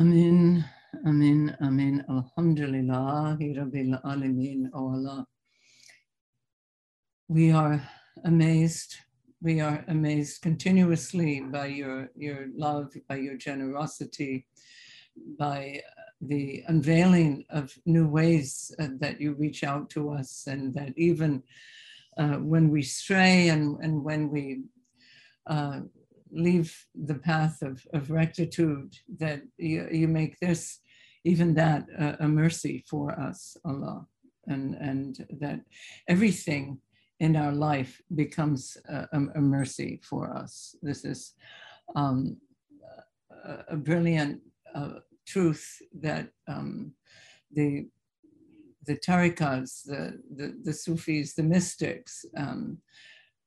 Amin, Amin, Amin. Alhamdulillah, Rabbil Alameen, O Allah. We are amazed, we are amazed continuously by your, your love, by your generosity, by the unveiling of new ways uh, that you reach out to us, and that even uh, when we stray and, and when we uh, leave the path of, of rectitude, that you, you make this, even that, uh, a mercy for us, Allah, and, and that everything in our life becomes a, a mercy for us. This is um, a, brilliant uh, truth that um, the the tariqas, the, the, the Sufis, the mystics, um,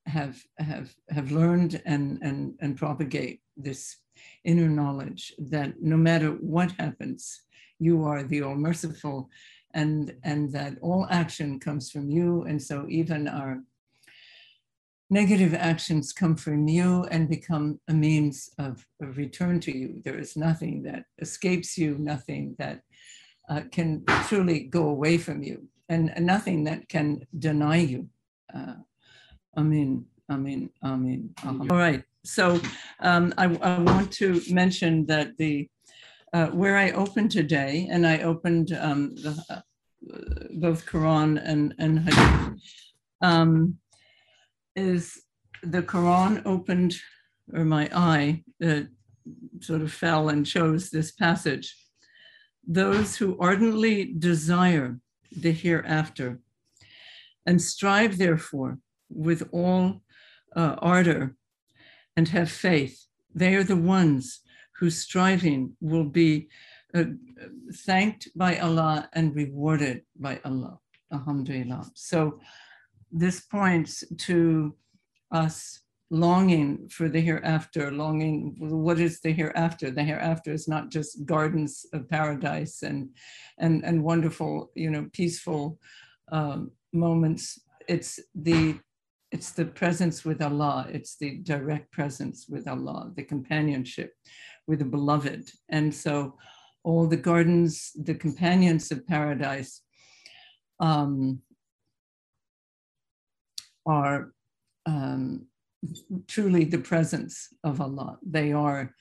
have have have learned and and and propagate this inner knowledge that no matter what happens you are the all merciful and and that all action comes from you. And so even our negative actions come from you and become a means of, of return to you. There is nothing that escapes you nothing that uh, can truly go away from you and, and nothing that can deny you uh, Amen. Amen. Amen. All right. So um, I, I, want to mention that the uh, where I opened today, and I opened um, the, uh, both Quran and and Hadith, um, is the Quran opened, or my eye uh, sort of fell and chose this passage. Those who ardently desire the hereafter and strive therefore with all uh, ardor and have faith. They are the ones whose striving will be uh, thanked by Allah and rewarded by Allah. Alhamdulillah. So this points to us longing for the hereafter, longing, what is the hereafter? The hereafter is not just gardens of paradise and, and, and wonderful, you know, peaceful um, moments. It's the it's the presence with Allah, it's the direct presence with Allah, the companionship with the beloved. And so all the gardens, the companions of paradise um, are um, truly the presence of Allah. They are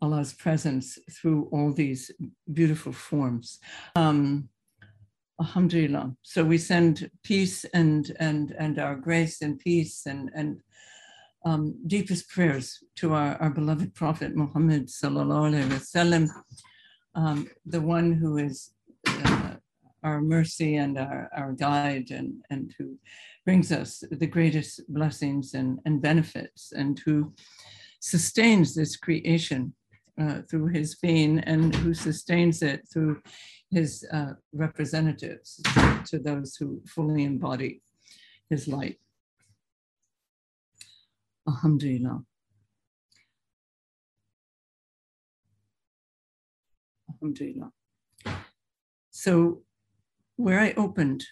Allah's presence through all these beautiful forms. Um, Alhamdulillah. So we send peace and and and our grace and peace and and um, deepest prayers to our, our beloved Prophet Muhammad sallallahu alaihi wasallam, um, the one who is uh, our mercy and our, our guide and and who brings us the greatest blessings and, and benefits and who sustains this creation uh, through his being and who sustains it through his uh, representatives to those who fully embody his light. Alhamdulillah. Alhamdulillah. So, where I opened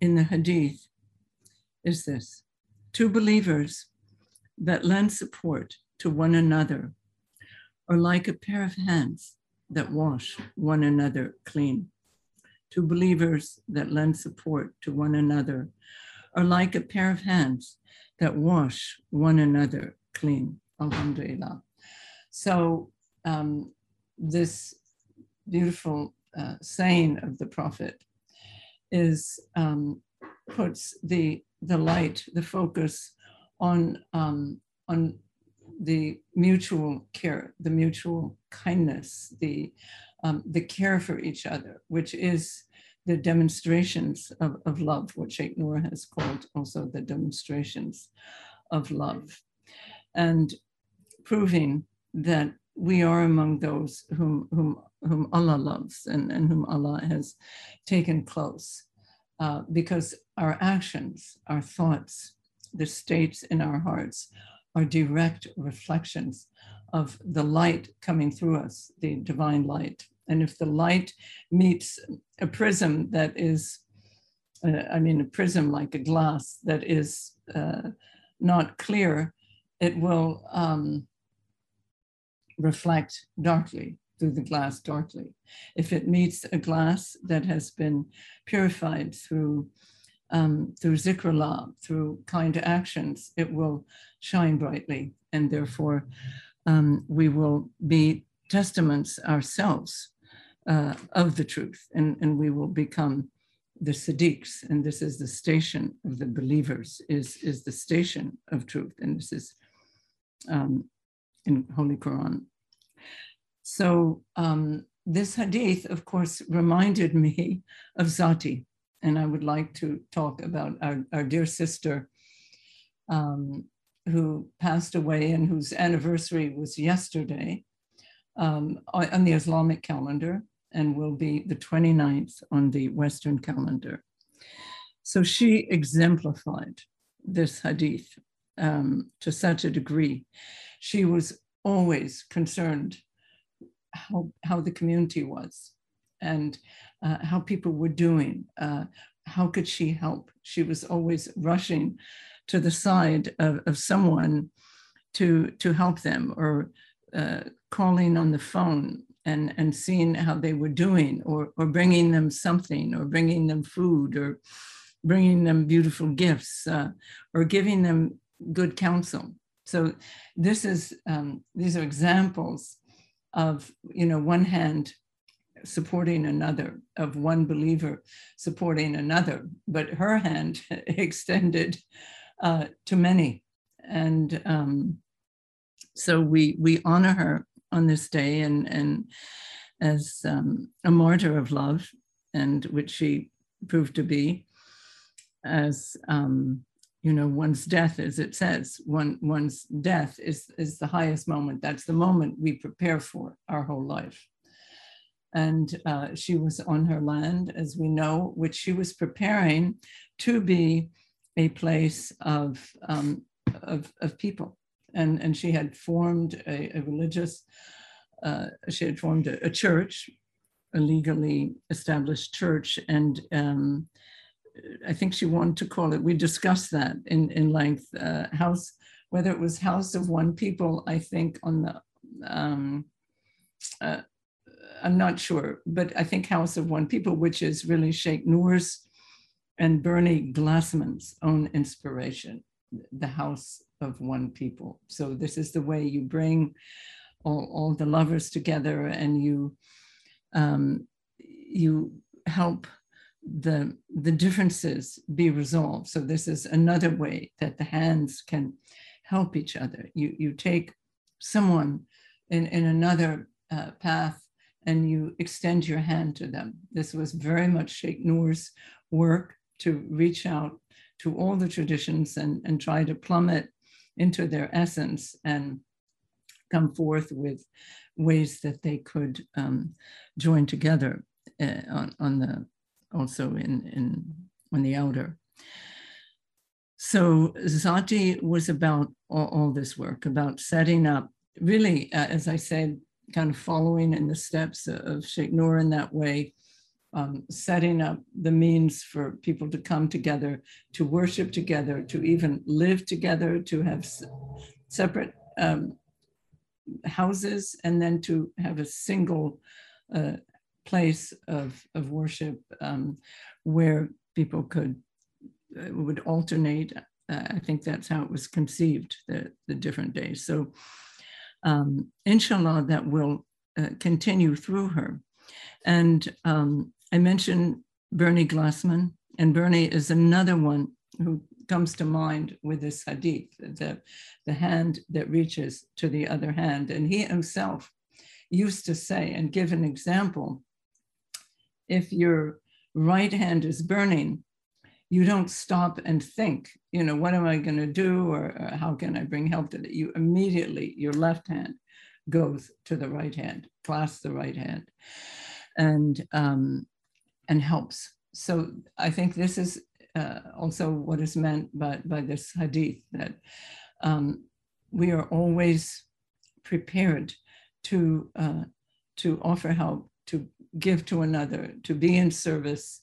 in the Hadith is this two believers that lend support to one another are like a pair of hands that wash one another clean. Two believers that lend support to one another are like a pair of hands that wash one another clean. Alhamdulillah. So, um, this beautiful uh, saying of the Prophet is um, puts the the light, the focus on um, on the mutual care, the mutual kindness, the, um, the care for each other, which is the demonstrations of, of love, what Sheikh Noor has called also the demonstrations of love. And proving that we are among those whom, whom, whom Allah loves and, and whom Allah has taken close. Uh, because our actions, our thoughts, the states in our hearts are direct reflections of the light coming through us, the divine light. And if the light meets a prism that is, uh, I mean, a prism like a glass that is uh, not clear, it will um, reflect darkly. through the glass darkly. If it meets a glass that has been purified through um, through zikrullah, through kind actions, it will shine brightly, and therefore um, we will be testaments ourselves uh, of the truth, and, and we will become the Siddiqs, and this is the station of the believers, is, is the station of truth, and this is um, in Holy Quran. So um, this hadith, of course, reminded me of Zati, and I would like to talk about our, our dear sister um, who passed away and whose anniversary was yesterday um, on the Islamic calendar and will be the 29th on the Western calendar. So she exemplified this hadith um, to such a degree. She was always concerned how, how the community was and uh, how people were doing. Uh, how could she help? She was always rushing to the side of, of someone to, to help them or uh, calling on the phone and, and seeing how they were doing or, or bringing them something or bringing them food or bringing them beautiful gifts uh, or giving them good counsel. So this is, um, these are examples of, you know, one hand supporting another, of one believer supporting another, but her hand extended uh, to many. And um, so we, we honor her on this day and, and as um, a martyr of love, and which she proved to be, as um, you know, one's death, as it says, one, one's death is, is the highest moment. That's the moment we prepare for our whole life. And uh, she was on her land, as we know, which she was preparing to be a place of, um, of, of people. And, and she had formed a, a religious, uh, she had formed a, a, church, a legally established church. And um, I think she wanted to call it, we discussed that in, in length, uh, house, whether it was House of One People, I think on the, um, uh, I'm not sure, but I think House of One People, which is really Sheikh Noor's and Bernie Glassman's own inspiration, the House of One People. So this is the way you bring all, all the lovers together and you um, you help the, the differences be resolved. So this is another way that the hands can help each other. You, you take someone in, in another uh, path and you extend your hand to them. This was very much Sheikh Noor's work to reach out to all the traditions and, and try to plummet into their essence and come forth with ways that they could um, join together uh, on, on the also in, in on the outer. So Zati was about all, all this work, about setting up, really, uh, as I said, kind of following in the steps of Sheikh Noor in that way, um, setting up the means for people to come together, to worship together, to even live together, to have separate um, houses, and then to have a single uh, place of, of worship um, where people could uh, would alternate. Uh, I think that's how it was conceived, the, the different days. So um, inshallah, that will uh, continue through her. And um, I mentioned Bernie Glassman, and Bernie is another one who comes to mind with this hadith, the, the hand that reaches to the other hand. And he himself used to say and give an example if your right hand is burning, you don't stop and think, you know, what am I going to do or, or, how can I bring help to that? You immediately, your left hand goes to the right hand, clasps the right hand, and um, and helps. So I think this is uh, also what is meant by, by this hadith that um, we are always prepared to uh, to offer help, to give to another, to be in service.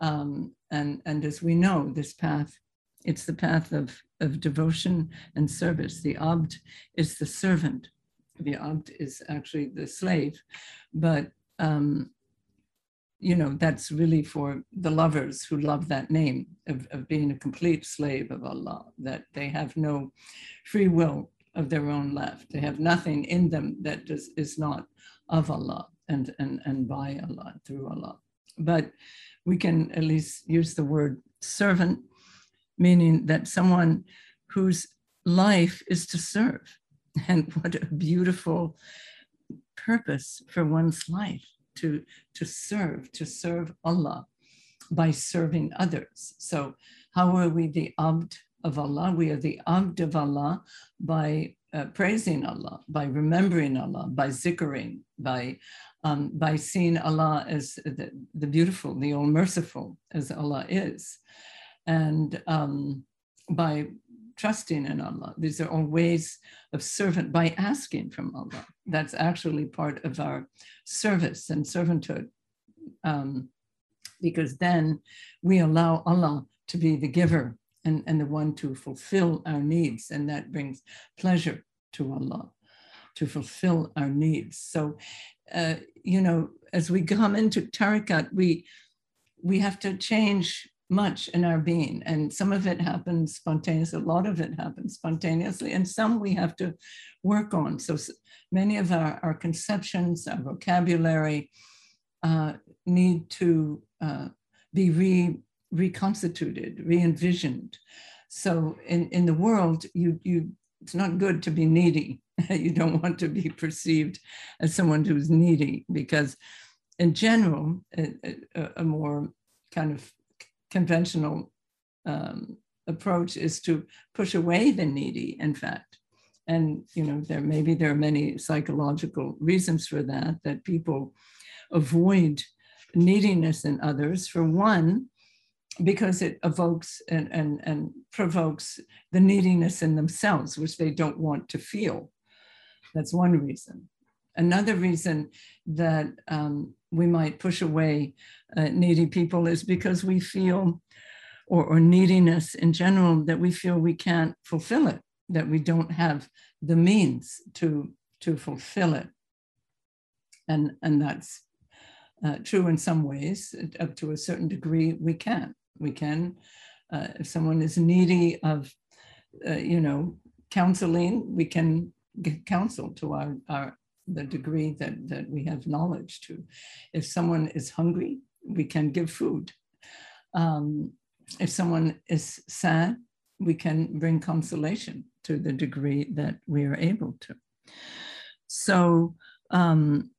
Um, and, and as we know, this path, it's the path of, of devotion and service. The abd is the servant. The abd is actually the slave, but um, you know, that's really for the lovers who love that name of, of being a complete slave of Allah, that they have no free will of their own left. They have nothing in them that does, is not of Allah and, and, and by Allah, through Allah. But we can at least use the word servant, meaning that someone whose life is to serve. And what a beautiful purpose for one's life to, to serve, to serve Allah by serving others. So, how are we the abd of Allah? We are the abd of Allah by uh, praising Allah, by remembering Allah, by zikring, by um, by seeing Allah as the, the, beautiful, the all merciful, as Allah is, and um, by trusting in Allah. These are all ways of servant by asking from Allah. That's actually part of our service and servanthood, um, because then we allow Allah to be the giver and, and the one to fulfill our needs, and that brings pleasure to Allah to fulfill our needs. So, uh, you know, as we come into tariqat, we we have to change much in our being. And some of it happens spontaneously, a lot of it happens spontaneously, and some we have to work on. So many of our, our conceptions, our vocabulary uh, need to uh, be re, reconstituted, re-envisioned. So in, in the world, you, you, it's not good to be needy. you don't want to be perceived as someone who's needy because in general, a, a, a more kind of conventional um, approach is to push away the needy, in fact. And you know, there maybe there are many psychological reasons for that, that people avoid neediness in others. For one, because it evokes and, and, and provokes the neediness in themselves, which they don't want to feel. That's one reason. Another reason that um, we might push away uh, needy people is because we feel, or, or neediness in general, that we feel we can't fulfill it, that we don't have the means to, to fulfill it. And, and that's uh, true in some ways. Up to a certain degree, we can. We can. Uh, if someone is needy of, uh, you know, counseling, we can get counsel to our, our the degree that, that we have knowledge to. If someone is hungry, we can give food. Um, if someone is sad, we can bring consolation to the degree that we are able to. So um,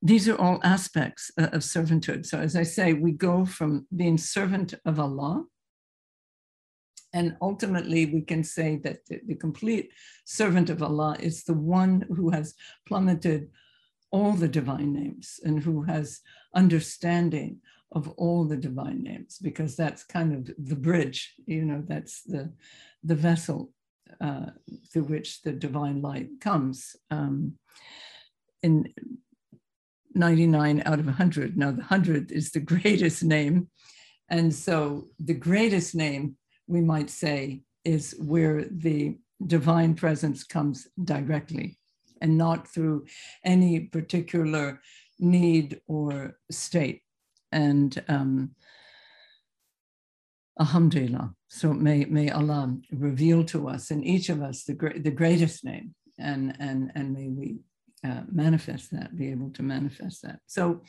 these are all aspects of servanthood. So as I say, we go from being servant of Allah and ultimately, we can say that the, the, complete servant of Allah is the one who has plummeted all the divine names and who has understanding of all the divine names, because that's kind of the bridge, you know, that's the, the vessel uh, through which the divine light comes. Um, 99 out of 100, now the 100 is the greatest name. And so the greatest name we might say, is where the divine presence comes directly and not through any particular need or state. And um, Alhamdulillah. So may, may Allah reveal to us and each of us the, great, the greatest name and, and, and may we uh, manifest that, be able to manifest that. So,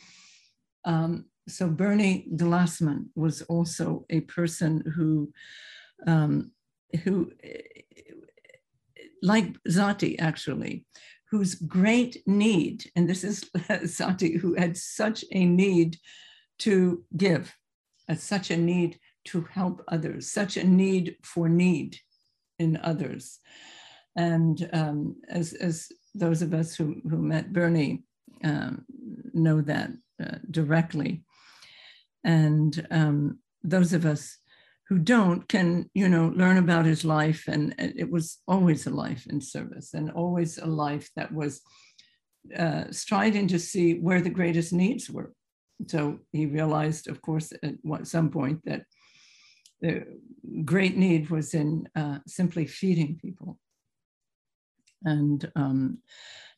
um, so Bernie Glassman was also a person who um, who, like Zati actually, whose great need, and this is Zati, who had such a need to give, uh, such a need to help others, such a need for need in others. And um, as, as those of us who, who met Bernie um, know that uh, directly. And um, those of us who don't can you know learn about his life and it was always a life in service and always a life that was uh, striving to see where the greatest needs were so he realized of course at some point that the great need was in uh, simply feeding people And, um,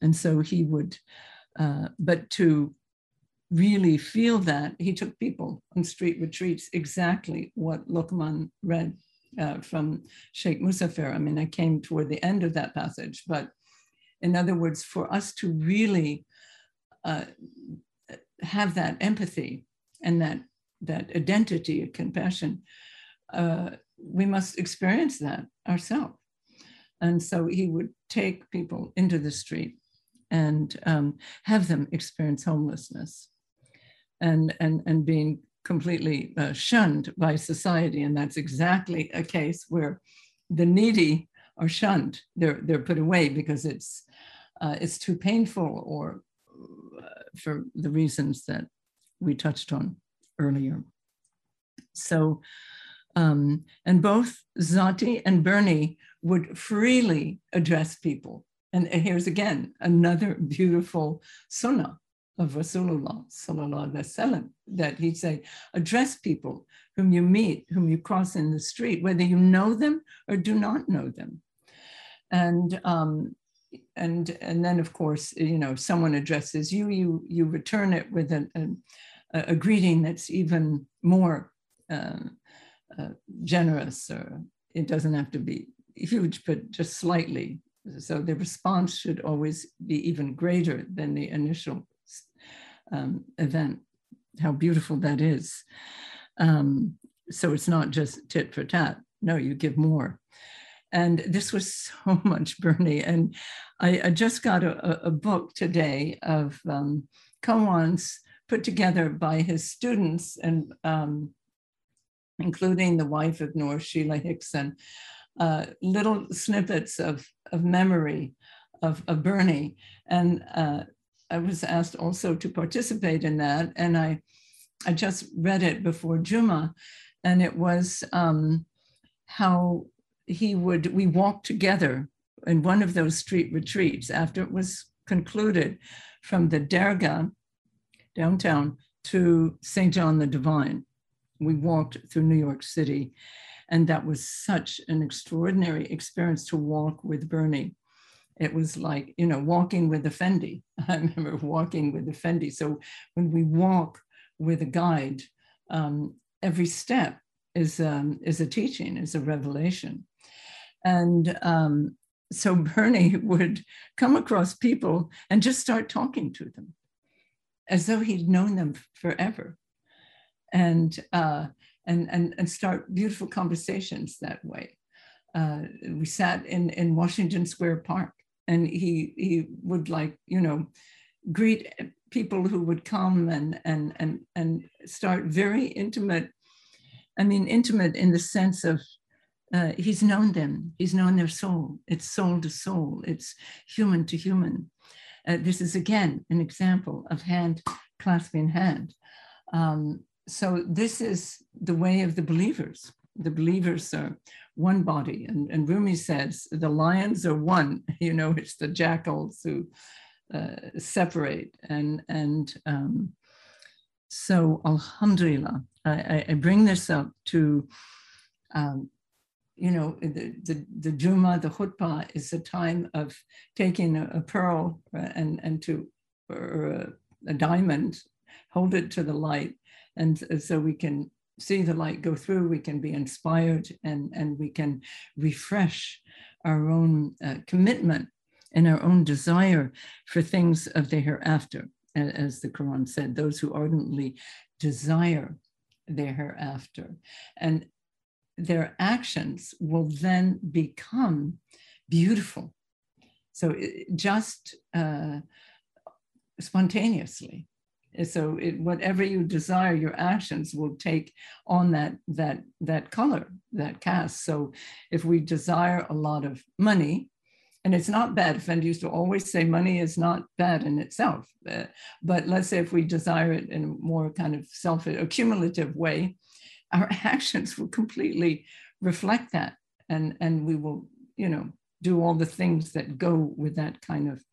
and so he would, uh, but to really feel that, he took people on street retreats, exactly what Lokman read uh, from Sheikh Muzaffer. I mean, I came toward the end of that passage, but in other words, for us to really uh, have that empathy and that that identity of compassion, uh, we must experience that ourselves. And so he would take people into the street and um, have them experience homelessness and, and, and being completely uh, shunned by society. And that's exactly a case where the needy are shunned. They're, they're put away because it's, uh, it's too painful or uh, for the reasons that we touched on earlier. So, um, and both Zati and Bernie would freely address people. And here's again another beautiful sunnah of Rasulullah sallallahu alaihi wasallam that he'd say, address people whom you meet, whom you cross in the street, whether you know them or do not know them. And um, and and then of course, you know, someone addresses you, you you return it with an, an, a greeting that's even more uh, uh, generous, or it doesn't have to be huge, but just slightly. So the response should always be even greater than the initial um, event. How beautiful that is. Um, so it's not just tit for tat. No, you give more. And this was so much Bernie. And I, I just got a, a, book today of um, koans put together by his students and um, including the wife of Noor, Sheila Hixon, uh, little snippets of, of memory of, of Bernie. And uh, I was asked also to participate in that. And I, I just read it before Juma. And it was um, how he would, we walked together in one of those street retreats after it was concluded from the Dergah downtown to St. John the Divine. We walked through New York City, and that was such an extraordinary experience to walk with Bernie. It was like, you know, walking with Effendi. I remember walking with Effendi. So when we walk with a guide, um, every step is, um, is a teaching, is a revelation. And um, so Bernie would come across people and just start talking to them as though he'd known them forever and uh, and and and start beautiful conversations that way. Uh, we sat in in Washington Square Park, and he he would like you know greet people who would come and and and and start very intimate. I mean, intimate in the sense of uh, he's known them. He's known their soul. It's soul to soul. It's human to human. Uh, this is again an example of hand clasping hand. Um, so this is the way of the believers. The believers are one body. And, and Rumi says the lions are one, you know, it's the jackals who uh, separate. And, and um, so, Alhamdulillah, I, I, bring this up to um, you know, the, the, the Juma, the khutbah is a time of taking a, a pearl uh, and, and to, or a, a, diamond, hold it to the light. And so we can see the light go through, we can be inspired and, and we can refresh our own uh, commitment and our own desire for things of the hereafter. As the Quran said, those who ardently desire the hereafter. And their actions will then become beautiful. So just uh, spontaneously. So it, whatever you desire, your actions will take on that that that color, that cast. So if we desire a lot of money, and it's not bad. Effendi used to always say money is not bad in itself. Uh, but let's say if we desire it in a more kind of self-accumulative way, our actions will completely reflect that and and we will you know do all the things that go with that kind of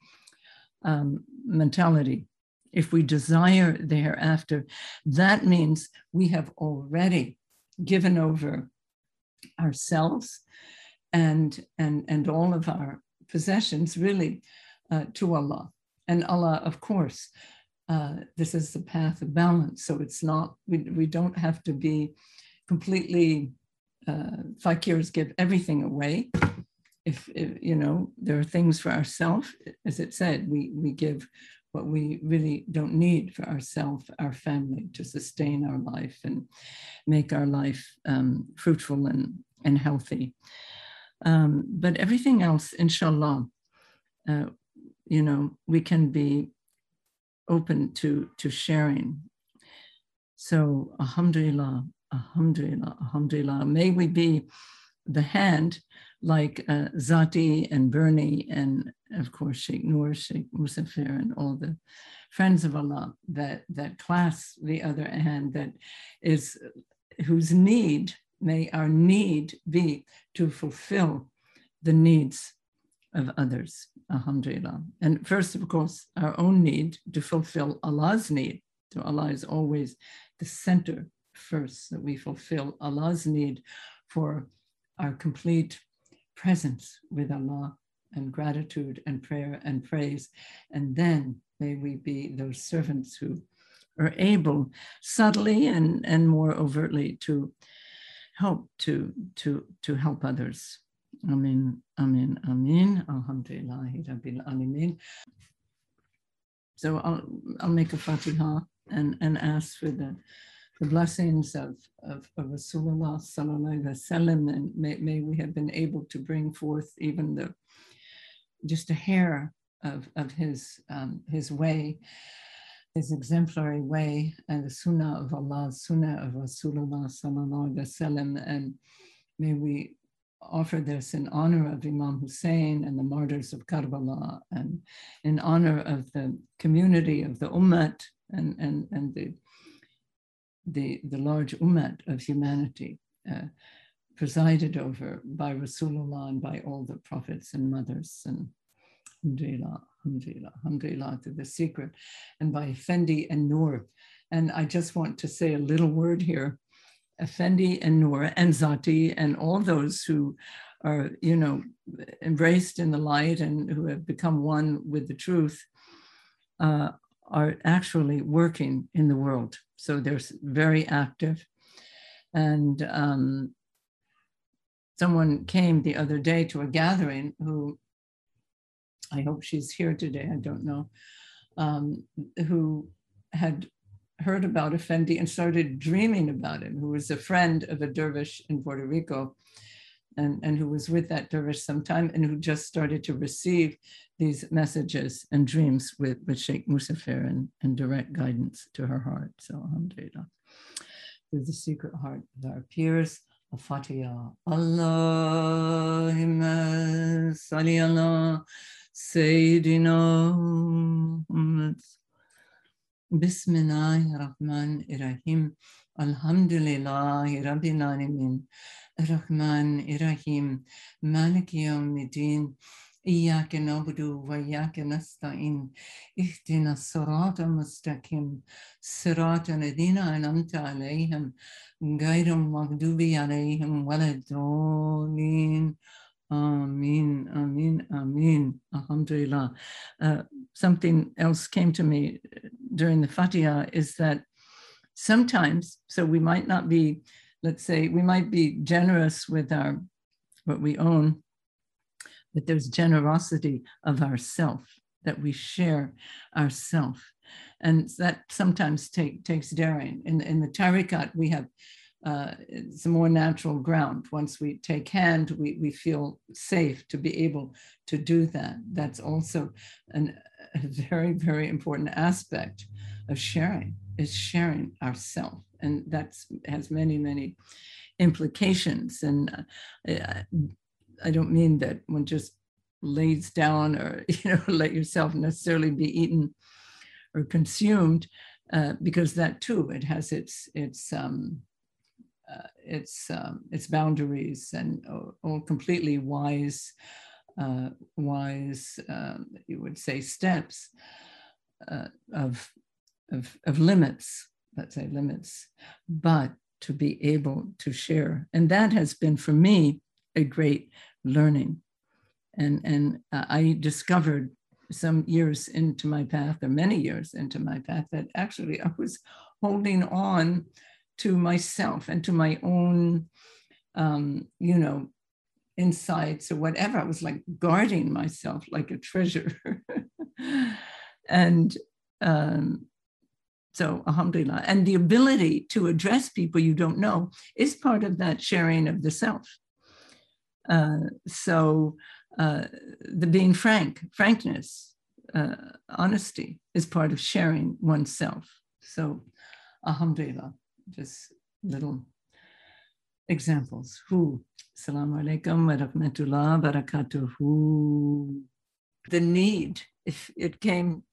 um, mentality if we desire thereafter that means we have already given over ourselves and and and all of our possessions really uh, to Allah. And Allah, of course, uh, this is the path of balance. So it's not, we, we don't have to be completely, uh, fakirs give everything away. If, if, you know, there are things for ourselves, as it said, we, we give what we really don't need for ourselves, our family, to sustain our life and make our life um, fruitful and, and healthy. Um, but everything else, inshallah, uh, you know, we can be open to, to sharing. So, alhamdulillah, alhamdulillah, alhamdulillah. May we be the hand like uh, Zati and Bernie and of course Sheikh Noor, Sheikh Muzaffer and all the friends of Allah that, that clasp the other hand that is whose need, may our need be to fulfill the needs of others, alhamdulillah. And first, of course, our own need to fulfill Allah's need. So Allah is always the center first, that we fulfill Allah's need for our complete presence with Allah and gratitude and prayer and praise. And then may we be those servants who are able subtly and, and more overtly to help to, to, to help others. Amin, amin, amin. Alhamdulillah, Rabbil Alameen. So I'll, I'll make a Fatiha and, and ask for the the blessings of, of, of Rasulullah sallallahu wasallam, and may, may we have been able to bring forth even the just a hair of, of his, um, his way, his exemplary way, and the sunnah of Allah, sunnah of Rasulullah sallallahu wasallam, and may we offer this in honor of Imam Hussein and the martyrs of Karbala, and in honor of the community of the Ummah and, and, and the the, the large ummah of humanity, uh, presided over by Rasulullah and by all the prophets and mothers, and alhamdulillah, alhamdulillah, alhamdulillah to the secret, and by Effendi and Noor. And I just want to say a little word here. Effendi and Noor and Zati and all those who are, you know, embraced in the light and who have become one with the truth uh, are actually working in the world. So they're very active. And um, someone came the other day to a gathering who I hope she's here today, I don't know, um, who had heard about Effendi and started dreaming about him, who was a friend of a dervish in Puerto Rico and, and who was with that dervish sometime and who just started to receive these messages and dreams with, with Sheikh Muzaffer and, and direct guidance to her heart. So alhamdulillah. Through the secret heart of our peers, Al-Fatiha. Allahumma salli ala Sayyidina Muhammad. Bismillahirrahmanirrahim. Alhamdulillahi Rabbil Alameen. Rahman Irahim. Malik Yawmiddin. إياك نعبد وإياك نستعين اهدنا الصراط المستقيم صراط الذين أنعمت عليهم غير المغضوب عليهم ولا الضالين Amin, Amin, Amin. Alhamdulillah. Uh, something else came to me during the Fatiha is that sometimes, so we might not be, let's say, we might be generous with our what we own, but there's generosity of ourself, that we share ourself. And that sometimes take, takes daring. In, in the tariqat, we have uh, more natural ground. Once we take hand, we, we feel safe to be able to do that. That's also an, a very, very important aspect of sharing, is sharing ourself. And that has many, many implications. And uh, I don't mean that one just lays down or you know let yourself necessarily be eaten or consumed, uh, because that too it has its its um, uh, its um, its boundaries and all completely wise uh, wise um, you would say steps uh, of, of of limits let's say limits but to be able to share and that has been for me a great learning. And, and uh, I discovered some years into my path, or many years into my path, that actually I was holding on to myself and to my own, um, you know, insights or whatever. I was like guarding myself like a treasure. and um, so, alhamdulillah. And the ability to address people you don't know is part of that sharing of the self. Uh, so, uh, the being frank, frankness, uh, honesty is part of sharing oneself. So, alhamdulillah, just little examples. Who? Assalamu alaikum wa rahmatullah barakatuhu. The need, if it came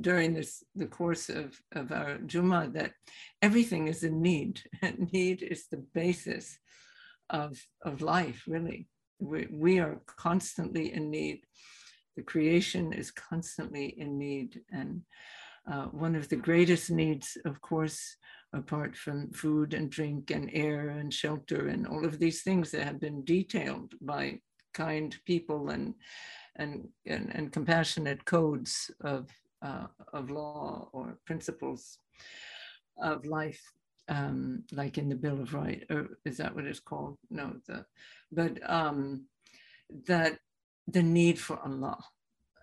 during this the course of, of our Juma that everything is a need. need is the basis of, of life, really. We, we are constantly in need. The creation is constantly in need. And uh, one of the greatest needs, of course, apart from food and drink and air and shelter and all of these things that have been detailed by kind people and and, and, and compassionate codes of uh, of law or principles of life, um, like in the Bill of Rights, or is that what it's called? No, the, but um, that the need for Allah,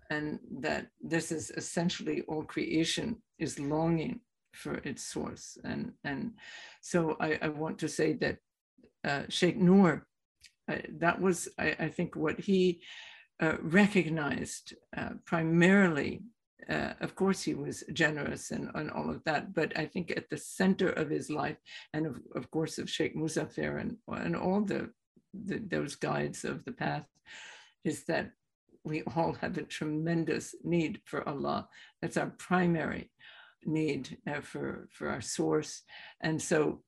and that this is essentially all creation is longing for its source, and and so I, I want to say that uh, Sheikh Noor, uh, that was I, I, think what he uh, recognized uh, primarily uh, of course he was generous and, and all of that, but I think at the center of his life, and of, of course of Sheikh Muzaffar and, and all the, the, those guides of the path, is that we all have a tremendous need for Allah. That's our primary need uh, for, for our source. And so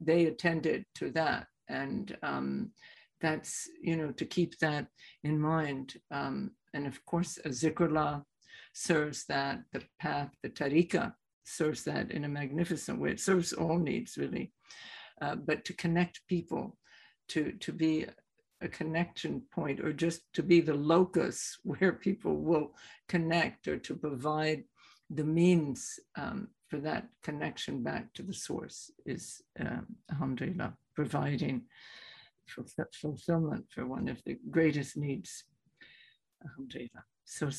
they attended to that. And um, that's, you know, to keep that in mind. Um, and of course, zikrullah serves that, the path, the tariqah serves that in a magnificent way. It serves all needs really. Uh, but to connect people, to, to be a connection point or just to be the locus where people will connect or to provide the means um, for that connection back to the source is, um, alhamdulillah, providing fulfillment for one of the greatest needs. Alhamdulillah. So